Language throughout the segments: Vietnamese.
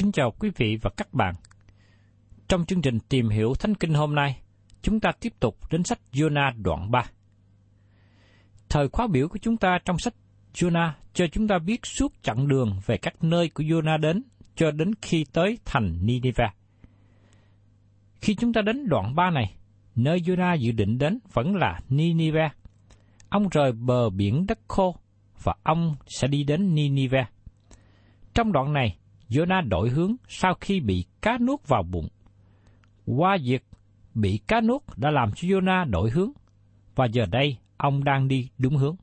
Kính chào quý vị và các bạn. Trong chương trình tìm hiểu Thánh Kinh hôm nay, chúng ta tiếp tục đến sách Jonah đoạn 3. Thời khóa biểu của chúng ta trong sách Jonah cho chúng ta biết suốt chặng đường về các nơi của Jonah đến cho đến khi tới thành Nineveh. Khi chúng ta đến đoạn 3 này, nơi Jonah dự định đến vẫn là Nineveh. Ông rời bờ biển đất khô và ông sẽ đi đến Nineveh. Trong đoạn này, Jonah đổi hướng sau khi bị cá nuốt vào bụng. Qua việc bị cá nuốt đã làm cho Jonah đổi hướng, và giờ đây ông đang đi đúng hướng.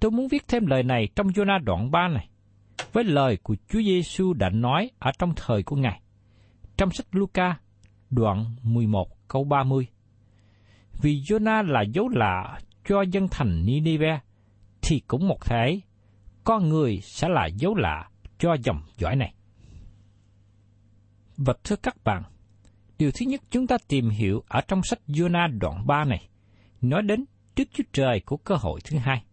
Tôi muốn viết thêm lời này trong Jonah đoạn 3 này, với lời của Chúa Giêsu đã nói ở trong thời của Ngài. Trong sách Luca, đoạn 11 câu 30. Vì Jonah là dấu lạ cho dân thành Nineveh, thì cũng một thể, con người sẽ là dấu lạ cho dòng dõi này. Và thưa các bạn, điều thứ nhất chúng ta tìm hiểu ở trong sách Jonah đoạn 3 này, nói đến Đức Chúa Trời của cơ hội thứ hai.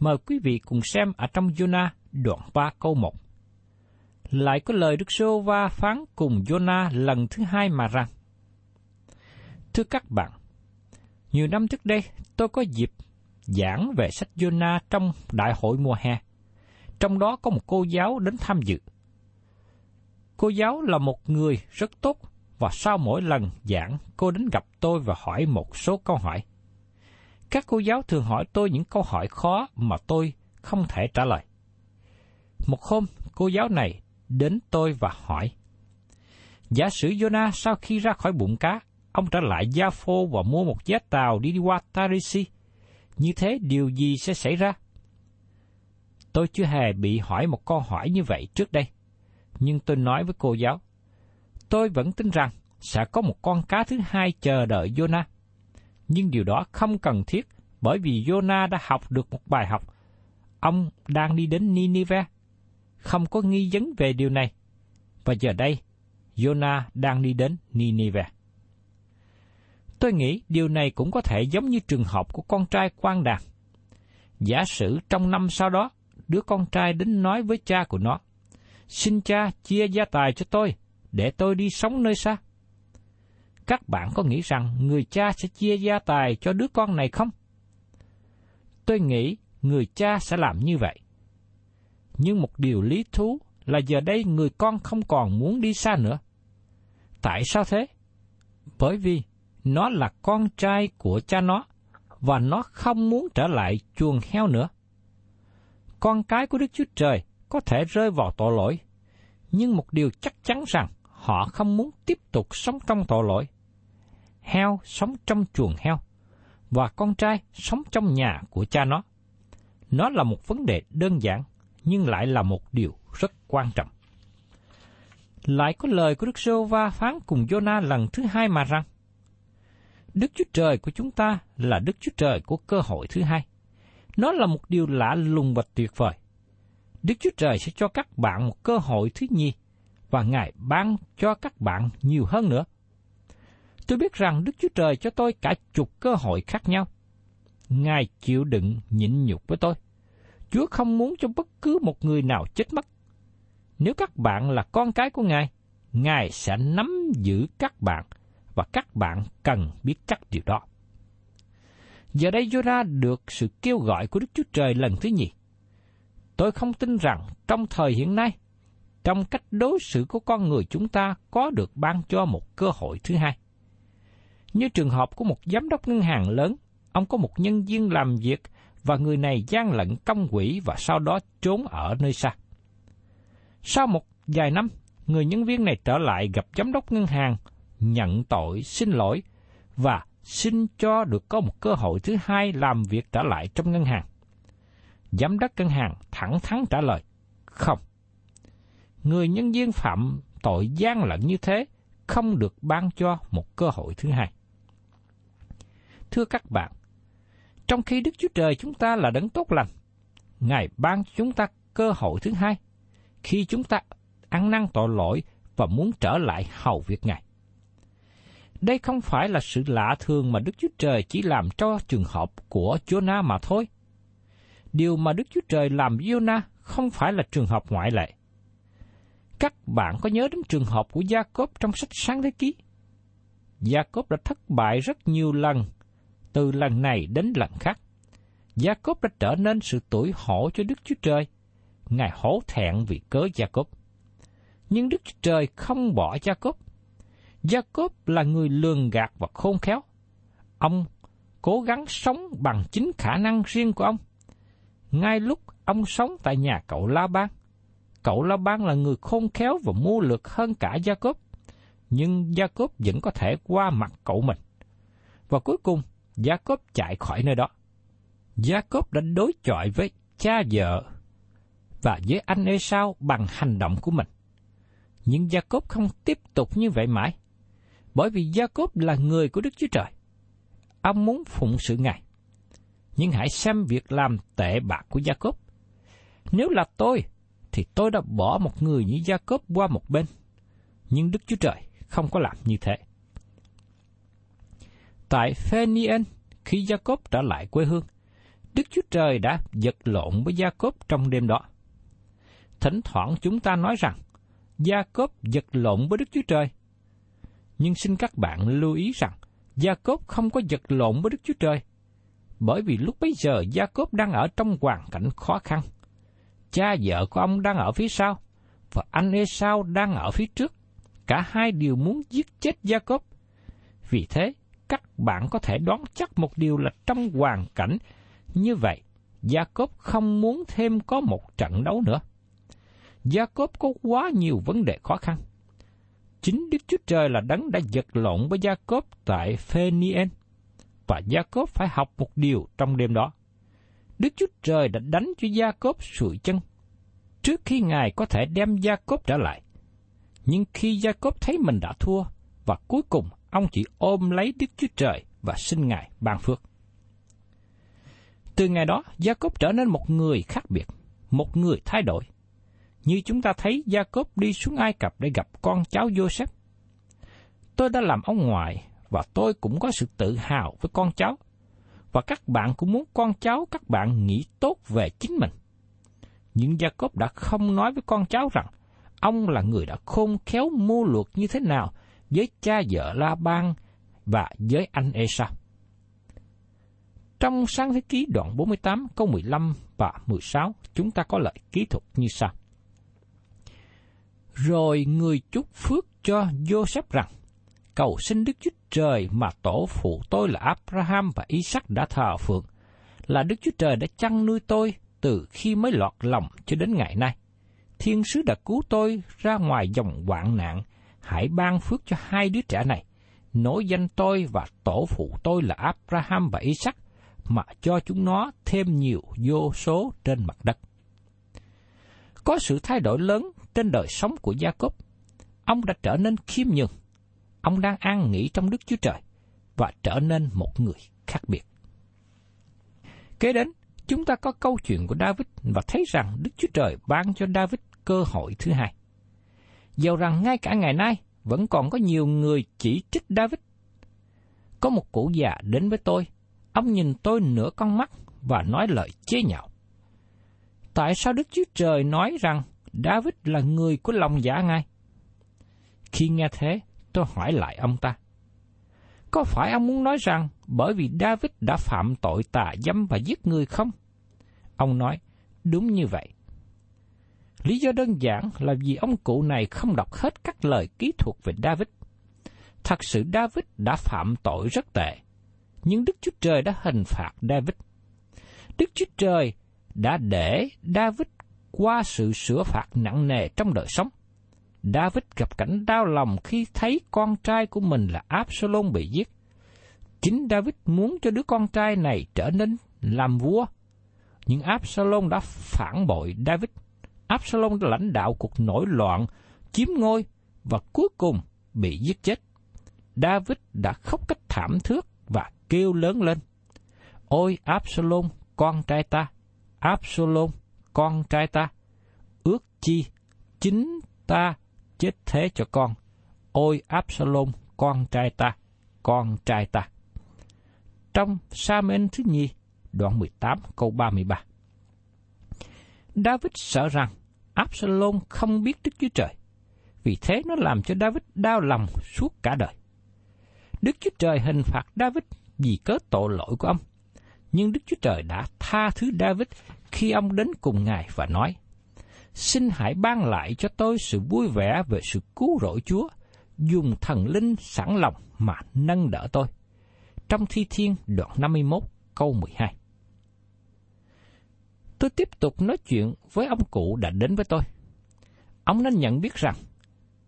Mời quý vị cùng xem ở trong Jonah đoạn 3 câu 1. Lại có lời Đức Sô Va phán cùng Jonah lần thứ hai mà rằng, Thưa các bạn, nhiều năm trước đây tôi có dịp giảng về sách Jonah trong đại hội mùa hè. Trong đó có một cô giáo đến tham dự. Cô giáo là một người rất tốt và sau mỗi lần giảng cô đến gặp tôi và hỏi một số câu hỏi. Các cô giáo thường hỏi tôi những câu hỏi khó mà tôi không thể trả lời. Một hôm, cô giáo này đến tôi và hỏi. Giả sử Jonah sau khi ra khỏi bụng cá, ông trở lại Gia Phô và mua một vé tàu đi qua Tarisi. Như thế điều gì sẽ xảy ra? Tôi chưa hề bị hỏi một câu hỏi như vậy trước đây. Nhưng tôi nói với cô giáo, tôi vẫn tin rằng sẽ có một con cá thứ hai chờ đợi Jonah. Nhưng điều đó không cần thiết bởi vì Jonah đã học được một bài học. Ông đang đi đến Nineveh. Không có nghi vấn về điều này. Và giờ đây, Jonah đang đi đến Nineveh. Tôi nghĩ điều này cũng có thể giống như trường hợp của con trai quan đàn. Giả sử trong năm sau đó, đứa con trai đến nói với cha của nó, xin cha chia gia tài cho tôi, để tôi đi sống nơi xa. Các bạn có nghĩ rằng người cha sẽ chia gia tài cho đứa con này không? Tôi nghĩ người cha sẽ làm như vậy. Nhưng một điều lý thú là giờ đây người con không còn muốn đi xa nữa. Tại sao thế? Bởi vì nó là con trai của cha nó, và nó không muốn trở lại chuồng heo nữa. Con cái của Đức Chúa Trời có thể rơi vào tội lỗi, nhưng một điều chắc chắn rằng họ không muốn tiếp tục sống trong tội lỗi. Heo sống trong chuồng heo, và con trai sống trong nhà của cha nó. Nó là một vấn đề đơn giản, nhưng lại là một điều rất quan trọng. Lại có lời của Đức Sô Va phán cùng Jonah lần thứ hai mà rằng, Đức Chúa Trời của chúng ta là Đức Chúa Trời của cơ hội thứ hai. Nó là một điều lạ lùng và tuyệt vời. Đức Chúa Trời sẽ cho các bạn một cơ hội thứ nhì, và Ngài ban cho các bạn nhiều hơn nữa. Tôi biết rằng Đức Chúa Trời cho tôi cả chục cơ hội khác nhau. Ngài chịu đựng nhịn nhục với tôi. Chúa không muốn cho bất cứ một người nào chết mất. Nếu các bạn là con cái của Ngài, Ngài sẽ nắm giữ các bạn và các bạn cần biết chắc điều đó. Giờ đây Jonah được sự kêu gọi của Đức Chúa Trời lần thứ nhì. Tôi không tin rằng trong thời hiện nay, trong cách đối xử của con người chúng ta có được ban cho một cơ hội thứ hai. Như trường hợp của một giám đốc ngân hàng lớn, ông có một nhân viên làm việc và người này gian lận công quỹ và sau đó trốn ở nơi xa. Sau một vài năm, người nhân viên này trở lại gặp giám đốc ngân hàng, nhận tội, xin lỗi và xin cho được có một cơ hội thứ hai làm việc trở lại trong ngân hàng. Giám đốc ngân hàng thẳng thắn trả lời, không. Người nhân viên phạm tội gian lận như thế không được ban cho một cơ hội thứ hai. Thưa các bạn, trong khi Đức Chúa Trời chúng ta là đấng tốt lành, Ngài ban cho chúng ta cơ hội thứ hai, khi chúng ta ăn năn tội lỗi và muốn trở lại hầu việc Ngài. Đây không phải là sự lạ thường mà Đức Chúa Trời chỉ làm cho trường hợp của Jonah mà thôi. Điều mà Đức Chúa Trời làm với Jonah không phải là trường hợp ngoại lệ. Các bạn có nhớ đến trường hợp của Gia Cốp trong sách Sáng Thế Ký? Gia Cốp đã thất bại rất nhiều lần, từ lần này đến lần khác. Gia Cốp đã trở nên sự tuổi hổ cho Đức Chúa Trời. Ngài hổ thẹn vì cớ Gia Cốp. Nhưng Đức Chúa Trời không bỏ Gia Cốp. Gia Cốp là người lường gạt và khôn khéo. Ông cố gắng sống bằng chính khả năng riêng của ông. Ngay lúc ông sống tại nhà cậu La Ban, cậu La Ban là người khôn khéo và mưu lược hơn cả Gia Cốp, nhưng Gia Cốp vẫn có thể qua mặt cậu mình. Và cuối cùng, Gia Cốp chạy khỏi nơi đó. Gia Cốp đã đối chọi với cha vợ và với anh Esau bằng hành động của mình. Nhưng Gia Cốp không tiếp tục như vậy mãi, bởi vì Gia Cốp là người của Đức Chúa Trời. Ông muốn phụng sự Ngài. Nhưng hãy xem việc làm tệ bạc của Gia Cốp. Nếu là tôi, thì tôi đã bỏ một người như Gia Cốp qua một bên. Nhưng Đức Chúa Trời không có làm như thế. Tại Phenien, khi Jacob trở lại quê hương, Đức Chúa Trời đã giật lộn với Jacob trong đêm đó. Thỉnh thoảng chúng ta nói rằng, Jacob giật lộn với Đức Chúa Trời. Nhưng xin các bạn lưu ý rằng, gia cốp không có giật lộn với Đức Chúa Trời, bởi vì lúc bấy giờ gia cốp đang ở trong hoàn cảnh khó khăn. Cha vợ của ông đang ở phía sau, và anh Esau đang ở phía trước. Cả hai đều muốn giết chết gia cốp Vì thế, các bạn có thể đoán chắc một điều là trong hoàn cảnh như vậy, gia cốp không muốn thêm có một trận đấu nữa. gia cốp có quá nhiều vấn đề khó khăn. Chính Đức Chúa Trời là đấng đã giật lộn với Jacob tại Phenien, và Jacob phải học một điều trong đêm đó. Đức Chúa Trời đã đánh cho Jacob sụi chân, trước khi Ngài có thể đem Jacob trở lại. Nhưng khi Jacob thấy mình đã thua, và cuối cùng ông chỉ ôm lấy Đức Chúa Trời và xin Ngài ban phước. Từ ngày đó, Jacob trở nên một người khác biệt, một người thay đổi. Như chúng ta thấy gia cốp đi xuống Ai Cập để gặp con cháu Joseph. Tôi đã làm ông ngoại và tôi cũng có sự tự hào với con cháu. Và các bạn cũng muốn con cháu các bạn nghĩ tốt về chính mình. Nhưng gia cốp đã không nói với con cháu rằng ông là người đã khôn khéo mưu lược như thế nào với cha vợ La Ban và với anh Esau. Trong sáng thế ký đoạn 48 câu 15 và 16, chúng ta có lời ký thuật như sau. Rồi người chúc phước cho Joseph rằng, cầu xin Đức Chúa Trời mà tổ phụ tôi là Abraham và Isaac đã thờ phượng, là Đức Chúa Trời đã chăn nuôi tôi từ khi mới lọt lòng cho đến ngày nay. Thiên sứ đã cứu tôi ra ngoài dòng hoạn nạn, hãy ban phước cho hai đứa trẻ này, nối danh tôi và tổ phụ tôi là Abraham và Isaac, mà cho chúng nó thêm nhiều vô số trên mặt đất. Có sự thay đổi lớn trên đời sống của Gia Cốp. Ông đã trở nên khiêm nhường. Ông đang an nghỉ trong Đức Chúa Trời và trở nên một người khác biệt. Kế đến, chúng ta có câu chuyện của David và thấy rằng Đức Chúa Trời ban cho David cơ hội thứ hai. Dầu rằng ngay cả ngày nay vẫn còn có nhiều người chỉ trích David. Có một cụ già đến với tôi, ông nhìn tôi nửa con mắt và nói lời chế nhạo. Tại sao Đức Chúa Trời nói rằng David là người của lòng dạ giả ngay. Khi nghe thế, tôi hỏi lại ông ta. Có phải ông muốn nói rằng bởi vì David đã phạm tội tà dâm và giết người không? Ông nói, đúng như vậy. Lý do đơn giản là vì ông cụ này không đọc hết các lời ký thuật về David. Thật sự David đã phạm tội rất tệ, nhưng Đức Chúa Trời đã hình phạt David. Đức Chúa Trời đã để David qua sự sửa phạt nặng nề trong đời sống. David gặp cảnh đau lòng khi thấy con trai của mình là Absalom bị giết. Chính David muốn cho đứa con trai này trở nên làm vua, nhưng Absalom đã phản bội David. Absalom đã lãnh đạo cuộc nổi loạn, chiếm ngôi và cuối cùng bị giết chết. David đã khóc cách thảm thước và kêu lớn lên. Ôi Absalom, con trai ta! Absalom, con trai ta! Ước chi, chính ta chết thế cho con. Ôi Absalom, con trai ta! Con trai ta! Trong Samen thứ nhì, đoạn 18 câu 33. David sợ rằng Absalom không biết Đức Chúa Trời, vì thế nó làm cho David đau lòng suốt cả đời. Đức Chúa Trời hình phạt David vì cớ tội lỗi của ông, nhưng Đức Chúa Trời đã tha thứ David khi ông đến cùng Ngài và nói, Xin hãy ban lại cho tôi sự vui vẻ về sự cứu rỗi Chúa, dùng thần linh sẵn lòng mà nâng đỡ tôi. Trong Thi Thiên đoạn 51 câu 12 Tôi tiếp tục nói chuyện với ông cụ đã đến với tôi. Ông nên nhận biết rằng,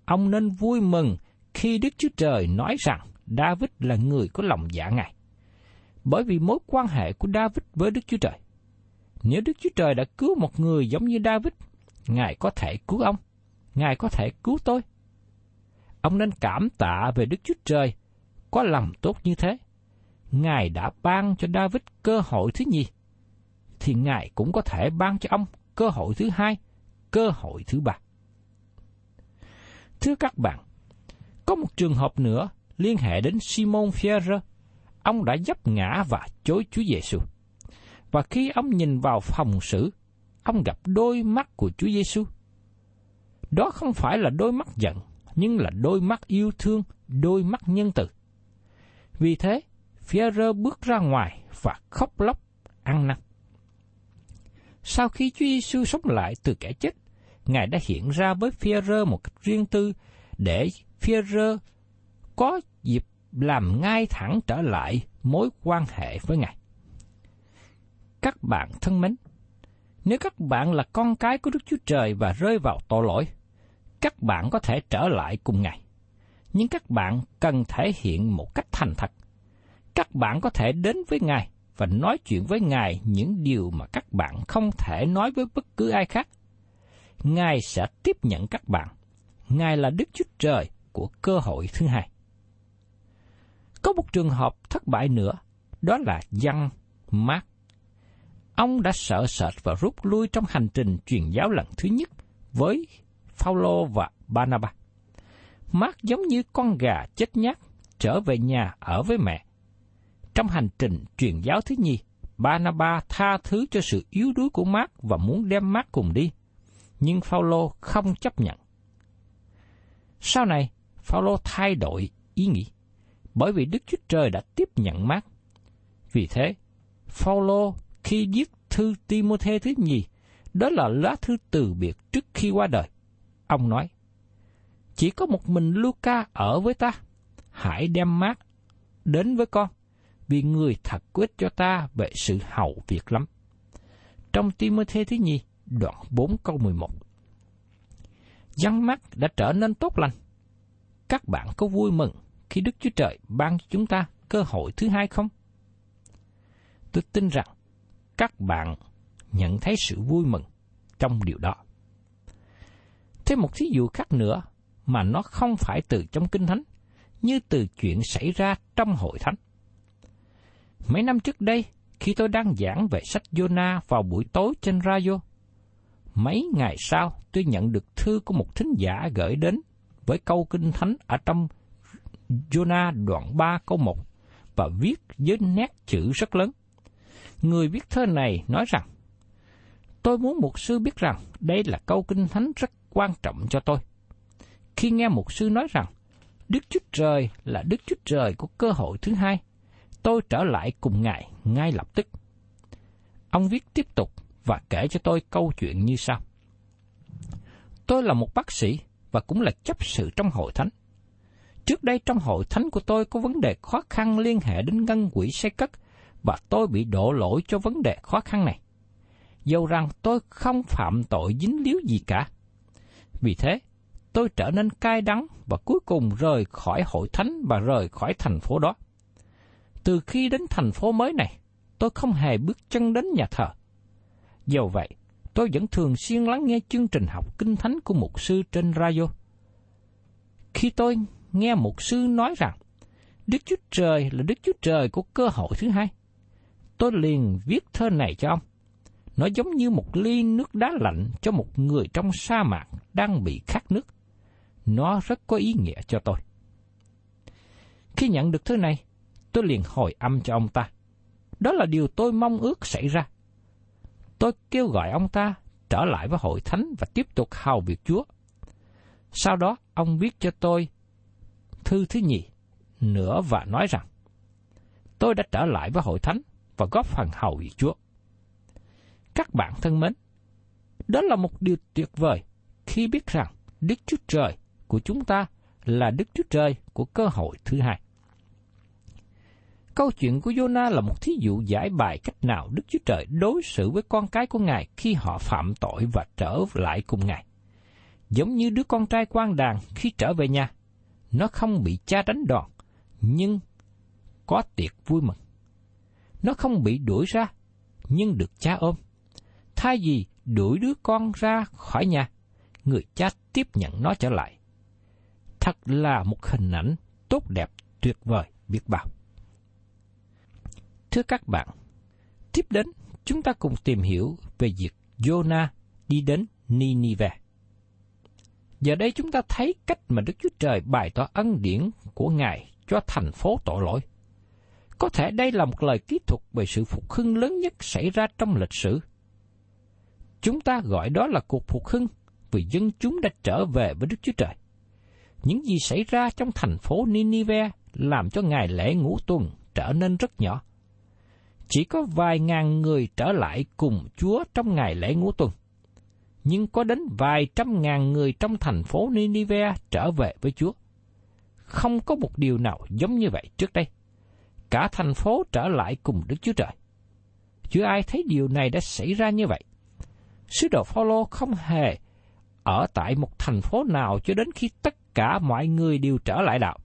ông nên vui mừng khi Đức Chúa Trời nói rằng David là người có lòng giả ngài. Bởi vì mối quan hệ của David với Đức Chúa Trời. Nếu Đức Chúa Trời đã cứu một người giống như David, Ngài có thể cứu ông, Ngài có thể cứu tôi. Ông nên cảm tạ về Đức Chúa Trời có lòng tốt như thế. Ngài đã ban cho David cơ hội thứ nhì thì Ngài cũng có thể ban cho ông cơ hội thứ hai, cơ hội thứ ba. Thưa các bạn, có một trường hợp nữa liên hệ đến Simon Pierre. Ông đã dấp ngã và chối Chúa Giêsu. Và khi ông nhìn vào phòng xử, ông gặp đôi mắt của Chúa Giêsu. Đó không phải là đôi mắt giận, nhưng là đôi mắt yêu thương, đôi mắt nhân từ. Vì thế, Phêrô bước ra ngoài và khóc lóc, ăn năn. Sau khi Chúa Giêsu sống lại từ kẻ chết, Ngài đã hiện ra với Phêrô một cách riêng tư để Phêrô có dịp làm ngay thẳng trở lại mối quan hệ với Ngài. Các bạn thân mến, nếu các bạn là con cái của Đức Chúa Trời và rơi vào tội lỗi, các bạn có thể trở lại cùng Ngài. Nhưng các bạn cần thể hiện một cách thành thật. Các bạn có thể đến với Ngài và nói chuyện với Ngài những điều mà các bạn không thể nói với bất cứ ai khác. Ngài sẽ tiếp nhận các bạn. Ngài là Đức Chúa Trời của cơ hội thứ hai. Có một trường hợp thất bại nữa, đó là Giăng Mát. Ông đã sợ sệt và rút lui trong hành trình truyền giáo lần thứ nhất với Phaolô và Barnabas. Mát giống như con gà chết nhát trở về nhà ở với mẹ trong hành trình truyền giáo thứ nhì, Barnabas tha thứ cho sự yếu đuối của mát và muốn đem mát cùng đi, nhưng Phaolô không chấp nhận. Sau này, Phaolô thay đổi ý nghĩ, bởi vì Đức Chúa Trời đã tiếp nhận mát Vì thế, Phaolô khi viết thư Timôthê thứ nhì, đó là lá thư từ biệt trước khi qua đời. Ông nói, Chỉ có một mình Luca ở với ta. Hãy đem mát đến với con, vì người thật quyết cho ta về sự hậu việc lắm. Trong Timôthê thứ nhì, đoạn 4 câu 11. Dân mắt đã trở nên tốt lành. Các bạn có vui mừng khi Đức Chúa Trời ban cho chúng ta cơ hội thứ hai không? Tôi tin rằng các bạn nhận thấy sự vui mừng trong điều đó. Thêm một thí dụ khác nữa mà nó không phải từ trong Kinh Thánh, như từ chuyện xảy ra trong hội thánh. Mấy năm trước đây, khi tôi đang giảng về sách Jonah vào buổi tối trên radio, mấy ngày sau tôi nhận được thư của một thính giả gửi đến với câu kinh thánh ở trong Jonah đoạn 3 câu 1 và viết với nét chữ rất lớn. Người viết thơ này nói rằng, Tôi muốn một sư biết rằng đây là câu kinh thánh rất quan trọng cho tôi. Khi nghe một sư nói rằng, Đức Chúa Trời là Đức Chúa Trời của cơ hội thứ hai, tôi trở lại cùng Ngài ngay lập tức. Ông viết tiếp tục và kể cho tôi câu chuyện như sau. Tôi là một bác sĩ và cũng là chấp sự trong hội thánh. Trước đây trong hội thánh của tôi có vấn đề khó khăn liên hệ đến ngân quỹ xây cất và tôi bị đổ lỗi cho vấn đề khó khăn này. Dầu rằng tôi không phạm tội dính líu gì cả. Vì thế, tôi trở nên cay đắng và cuối cùng rời khỏi hội thánh và rời khỏi thành phố đó. Từ khi đến thành phố mới này, tôi không hề bước chân đến nhà thờ. Dầu vậy, tôi vẫn thường xuyên lắng nghe chương trình học kinh thánh của mục sư trên radio. Khi tôi nghe một sư nói rằng Đức Chúa Trời là Đức Chúa Trời của cơ hội thứ hai, tôi liền viết thơ này cho ông. Nó giống như một ly nước đá lạnh cho một người trong sa mạc đang bị khát nước. Nó rất có ý nghĩa cho tôi. Khi nhận được thứ này, tôi liền hồi âm cho ông ta. Đó là điều tôi mong ước xảy ra. Tôi kêu gọi ông ta trở lại với hội thánh và tiếp tục hầu việc Chúa. Sau đó, ông viết cho tôi thư thứ nhì nữa và nói rằng, tôi đã trở lại với hội thánh và góp phần hầu việc Chúa. Các bạn thân mến, đó là một điều tuyệt vời khi biết rằng Đức Chúa Trời của chúng ta là Đức Chúa Trời của cơ hội thứ hai. Câu chuyện của Jonah là một thí dụ giải bài cách nào Đức Chúa Trời đối xử với con cái của Ngài khi họ phạm tội và trở lại cùng Ngài. Giống như đứa con trai quan đàn khi trở về nhà, nó không bị cha đánh đòn, nhưng có tiệc vui mừng. Nó không bị đuổi ra, nhưng được cha ôm. Thay vì đuổi đứa con ra khỏi nhà, người cha tiếp nhận nó trở lại. Thật là một hình ảnh tốt đẹp tuyệt vời biết bao. Thưa các bạn, tiếp đến chúng ta cùng tìm hiểu về việc Jonah đi đến Ninive. Giờ đây chúng ta thấy cách mà Đức Chúa Trời bày tỏ ân điển của Ngài cho thành phố tội lỗi. Có thể đây là một lời kỹ thuật về sự phục hưng lớn nhất xảy ra trong lịch sử. Chúng ta gọi đó là cuộc phục hưng vì dân chúng đã trở về với Đức Chúa Trời. Những gì xảy ra trong thành phố Ninive làm cho ngày lễ ngũ tuần trở nên rất nhỏ. Chỉ có vài ngàn người trở lại cùng Chúa trong ngày lễ ngũ tuần. Nhưng có đến vài trăm ngàn người trong thành phố Ninive trở về với Chúa. Không có một điều nào giống như vậy trước đây. Cả thành phố trở lại cùng Đức Chúa Trời. Chưa ai thấy điều này đã xảy ra như vậy. Sứ đồ Phaolô không hề ở tại một thành phố nào cho đến khi tất cả mọi người đều trở lại đạo.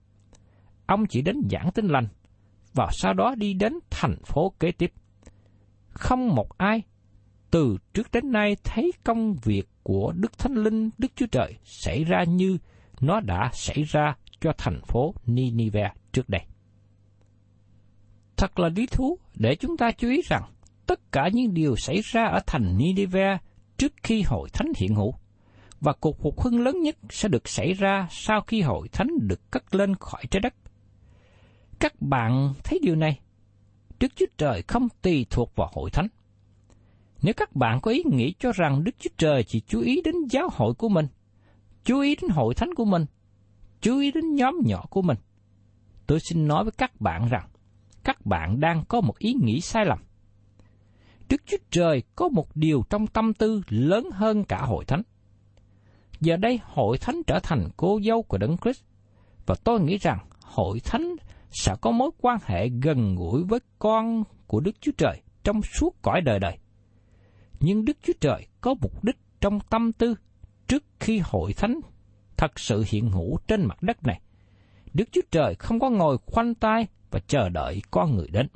Ông chỉ đến giảng tin lành, và sau đó đi đến thành phố kế tiếp. Không một ai từ trước đến nay thấy công việc của Đức Thánh Linh, Đức Chúa Trời xảy ra như nó đã xảy ra cho thành phố Ninive trước đây. Thật là lý thú để chúng ta chú ý rằng tất cả những điều xảy ra ở thành Ninive trước khi hội thánh hiện hữu và cuộc phục hưng lớn nhất sẽ được xảy ra sau khi hội thánh được cất lên khỏi trái đất. Các bạn thấy điều này? Đức Chúa Trời không tùy thuộc vào hội thánh. Nếu các bạn có ý nghĩ cho rằng Đức Chúa Trời chỉ chú ý đến giáo hội của mình, chú ý đến hội thánh của mình, chú ý đến nhóm nhỏ của mình, tôi xin nói với các bạn rằng các bạn đang có một ý nghĩ sai lầm. Đức Chúa Trời có một điều trong tâm tư lớn hơn cả hội thánh. Giờ đây hội thánh trở thành cô dâu của Đấng Christ và tôi nghĩ rằng hội thánh sẽ có mối quan hệ gần gũi với con của Đức Chúa Trời trong suốt cõi đời đời. Nhưng Đức Chúa Trời có mục đích trong tâm tư trước khi hội thánh thật sự hiện hữu trên mặt đất này. Đức Chúa Trời không có ngồi khoanh tay và chờ đợi con người đến.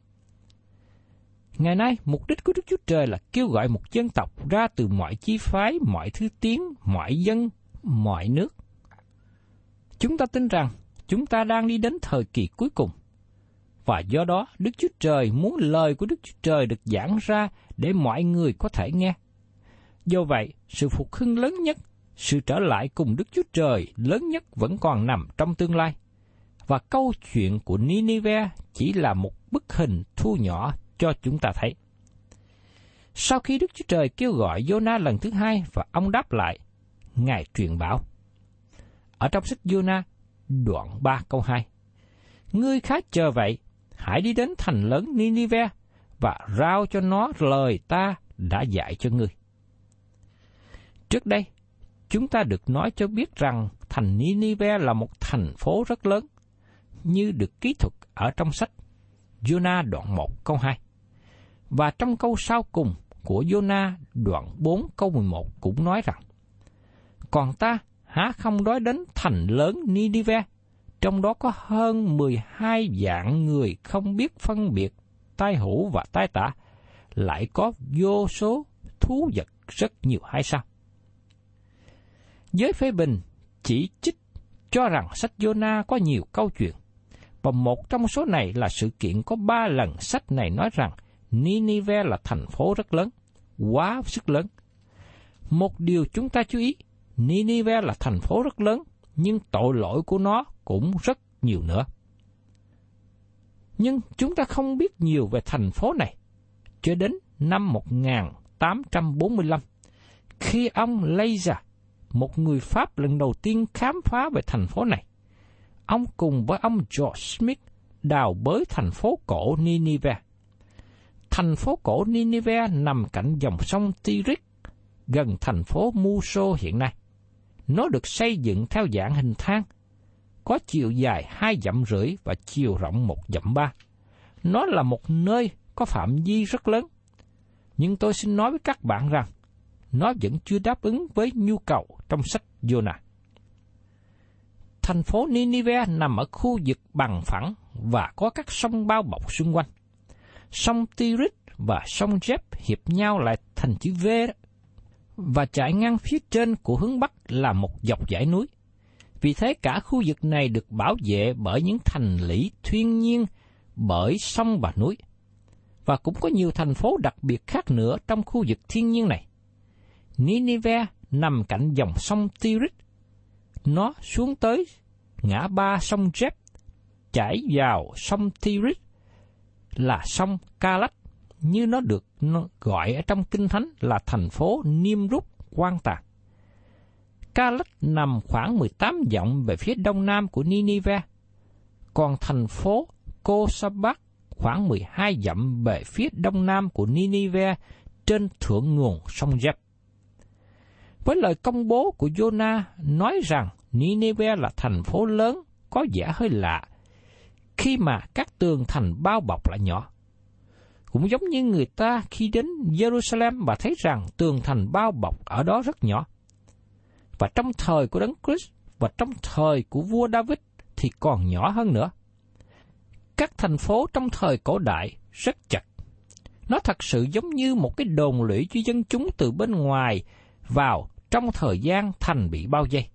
Ngày nay, mục đích của Đức Chúa Trời là kêu gọi một dân tộc ra từ mọi chi phái, mọi thứ tiếng, mọi dân, mọi nước. Chúng ta tin rằng chúng ta đang đi đến thời kỳ cuối cùng. Và do đó, Đức Chúa Trời muốn lời của Đức Chúa Trời được giảng ra để mọi người có thể nghe. Do vậy, sự phục hưng lớn nhất, sự trở lại cùng Đức Chúa Trời lớn nhất vẫn còn nằm trong tương lai. Và câu chuyện của Ninive chỉ là một bức hình thu nhỏ cho chúng ta thấy. Sau khi Đức Chúa Trời kêu gọi Jonah lần thứ hai và ông đáp lại, Ngài truyền bảo. Ở trong sách Jonah, đoạn 3 câu 2. Ngươi khá chờ vậy, hãy đi đến thành lớn Ninive và rao cho nó lời ta đã dạy cho ngươi. Trước đây, chúng ta được nói cho biết rằng thành Ninive là một thành phố rất lớn, như được ký thuật ở trong sách Jonah đoạn 1 câu 2. Và trong câu sau cùng của Jonah đoạn 4 câu 11 cũng nói rằng Còn ta há không nói đến thành lớn Ninive, trong đó có hơn 12 dạng người không biết phân biệt tai hữu và tai tả, lại có vô số thú vật rất nhiều hay sao? Giới phê bình chỉ trích cho rằng sách Jonah có nhiều câu chuyện, và một trong số này là sự kiện có ba lần sách này nói rằng Ninive là thành phố rất lớn, quá sức lớn. Một điều chúng ta chú ý, Ninive là thành phố rất lớn, nhưng tội lỗi của nó cũng rất nhiều nữa. Nhưng chúng ta không biết nhiều về thành phố này. Cho đến năm 1845, khi ông Leija, một người Pháp lần đầu tiên khám phá về thành phố này, ông cùng với ông George Smith đào bới thành phố cổ Nineveh. Thành phố cổ Nineveh nằm cạnh dòng sông Tigris, gần thành phố Muso hiện nay. Nó được xây dựng theo dạng hình thang, có chiều dài hai dặm rưỡi và chiều rộng một dặm ba. Nó là một nơi có phạm vi rất lớn. Nhưng tôi xin nói với các bạn rằng, nó vẫn chưa đáp ứng với nhu cầu trong sách Jonah. Thành phố Ninive nằm ở khu vực bằng phẳng và có các sông bao bọc xung quanh. Sông Tigris và sông Jeb hiệp nhau lại thành chữ V và chạy ngang phía trên của hướng Bắc là một dọc dải núi. Vì thế cả khu vực này được bảo vệ bởi những thành lũy thiên nhiên bởi sông và núi. Và cũng có nhiều thành phố đặc biệt khác nữa trong khu vực thiên nhiên này. Ninive nằm cạnh dòng sông Tigris. Nó xuống tới ngã ba sông Jeb, chảy vào sông Tigris là sông Calach như nó được gọi ở trong Kinh Thánh là thành phố Niêm Rút quan tàn. Calach nằm khoảng 18 dặm về phía đông nam của Ninive, còn thành phố Kosabat khoảng 12 dặm về phía đông nam của Ninive trên thượng nguồn sông Jeb. Với lời công bố của Jonah nói rằng Ninive là thành phố lớn có vẻ hơi lạ, khi mà các tường thành bao bọc lại nhỏ. Cũng giống như người ta khi đến Jerusalem và thấy rằng tường thành bao bọc ở đó rất nhỏ. Và trong thời của Đấng Christ và trong thời của vua David thì còn nhỏ hơn nữa. Các thành phố trong thời cổ đại rất chặt. Nó thật sự giống như một cái đồn lũy cho dân chúng từ bên ngoài vào trong thời gian thành bị bao vây.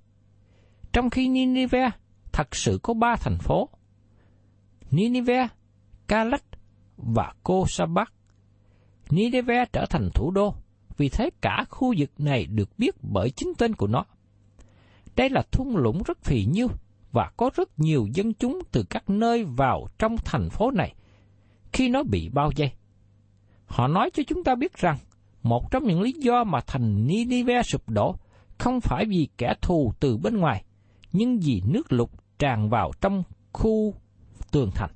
Trong khi Nineveh thật sự có ba thành phố. Nineveh, Calach và Cô Sa Bắc. Nineveh trở thành thủ đô, vì thế cả khu vực này được biết bởi chính tên của nó. Đây là thung lũng rất phì nhiêu và có rất nhiều dân chúng từ các nơi vào trong thành phố này khi nó bị bao vây. Họ nói cho chúng ta biết rằng một trong những lý do mà thành Ninive sụp đổ không phải vì kẻ thù từ bên ngoài, nhưng vì nước lụt tràn vào trong khu tường thành.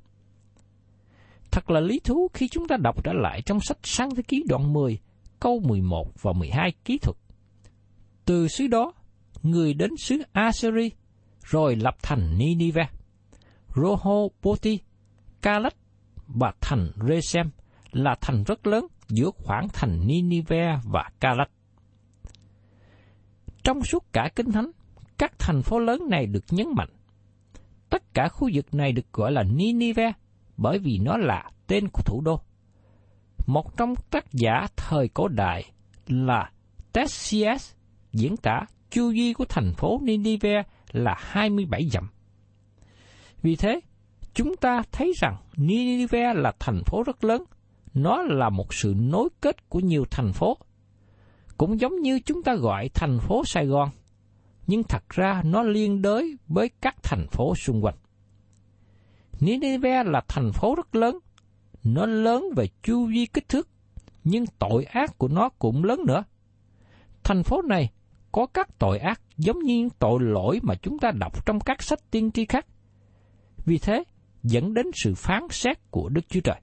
Thật là lý thú khi chúng ta đọc trở lại trong sách Sáng Thế Ký đoạn 10, câu 11 và 12 kỹ thuật. Từ xứ đó, người đến xứ Assyri, rồi lập thành Ninive, Rohoboti, Calach và thành Resem là thành rất lớn giữa khoảng thành Ninive và Calach. Trong suốt cả Kinh Thánh, các thành phố lớn này được nhấn mạnh. Tất cả khu vực này được gọi là Ninive bởi vì nó là tên của thủ đô. Một trong tác giả thời cổ đại là Tessius diễn tả chu vi của thành phố Ninive là 27 dặm. Vì thế, chúng ta thấy rằng Ninive là thành phố rất lớn, nó là một sự nối kết của nhiều thành phố. Cũng giống như chúng ta gọi thành phố Sài Gòn, nhưng thật ra nó liên đới với các thành phố xung quanh. Nineveh là thành phố rất lớn, nó lớn về chu vi kích thước, nhưng tội ác của nó cũng lớn nữa. Thành phố này có các tội ác giống như những tội lỗi mà chúng ta đọc trong các sách tiên tri khác. Vì thế, dẫn đến sự phán xét của Đức Chúa Trời.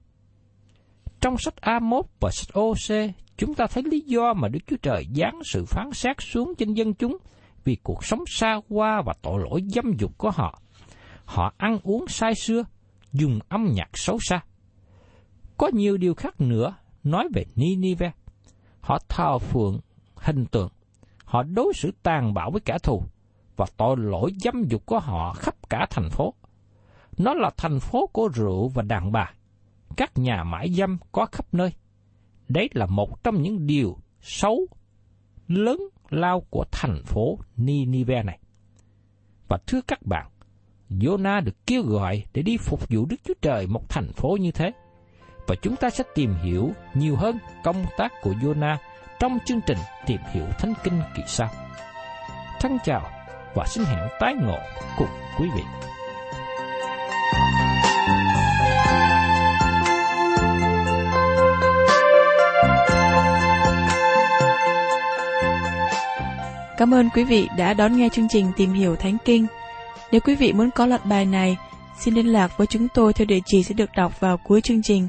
Trong sách A1 và sách OC, chúng ta thấy lý do mà Đức Chúa Trời giáng sự phán xét xuống trên dân chúng vì cuộc sống xa hoa và tội lỗi dâm dục của họ. Họ ăn uống sai xưa, dùng âm nhạc xấu xa. Có nhiều điều khác nữa nói về Ninive. Họ thờ phượng hình tượng, họ đối xử tàn bạo với kẻ thù, và tội lỗi dâm dục của họ khắp cả thành phố. Nó là thành phố của rượu và đàn bà. Các nhà mãi dâm có khắp nơi. Đấy là một trong những điều xấu lớn lao của thành phố Ninive này. Và thưa các bạn, Jonah được kêu gọi để đi phục vụ Đức Chúa Trời một thành phố như thế. Và chúng ta sẽ tìm hiểu nhiều hơn công tác của Jonah trong chương trình Tìm hiểu Thánh Kinh kỳ sau. Thân chào và xin hẹn tái ngộ cùng quý vị. Cảm ơn quý vị đã đón nghe chương trình Tìm hiểu Thánh Kinh. Nếu quý vị muốn có loạt bài này, xin liên lạc với chúng tôi theo địa chỉ sẽ được đọc vào cuối chương trình.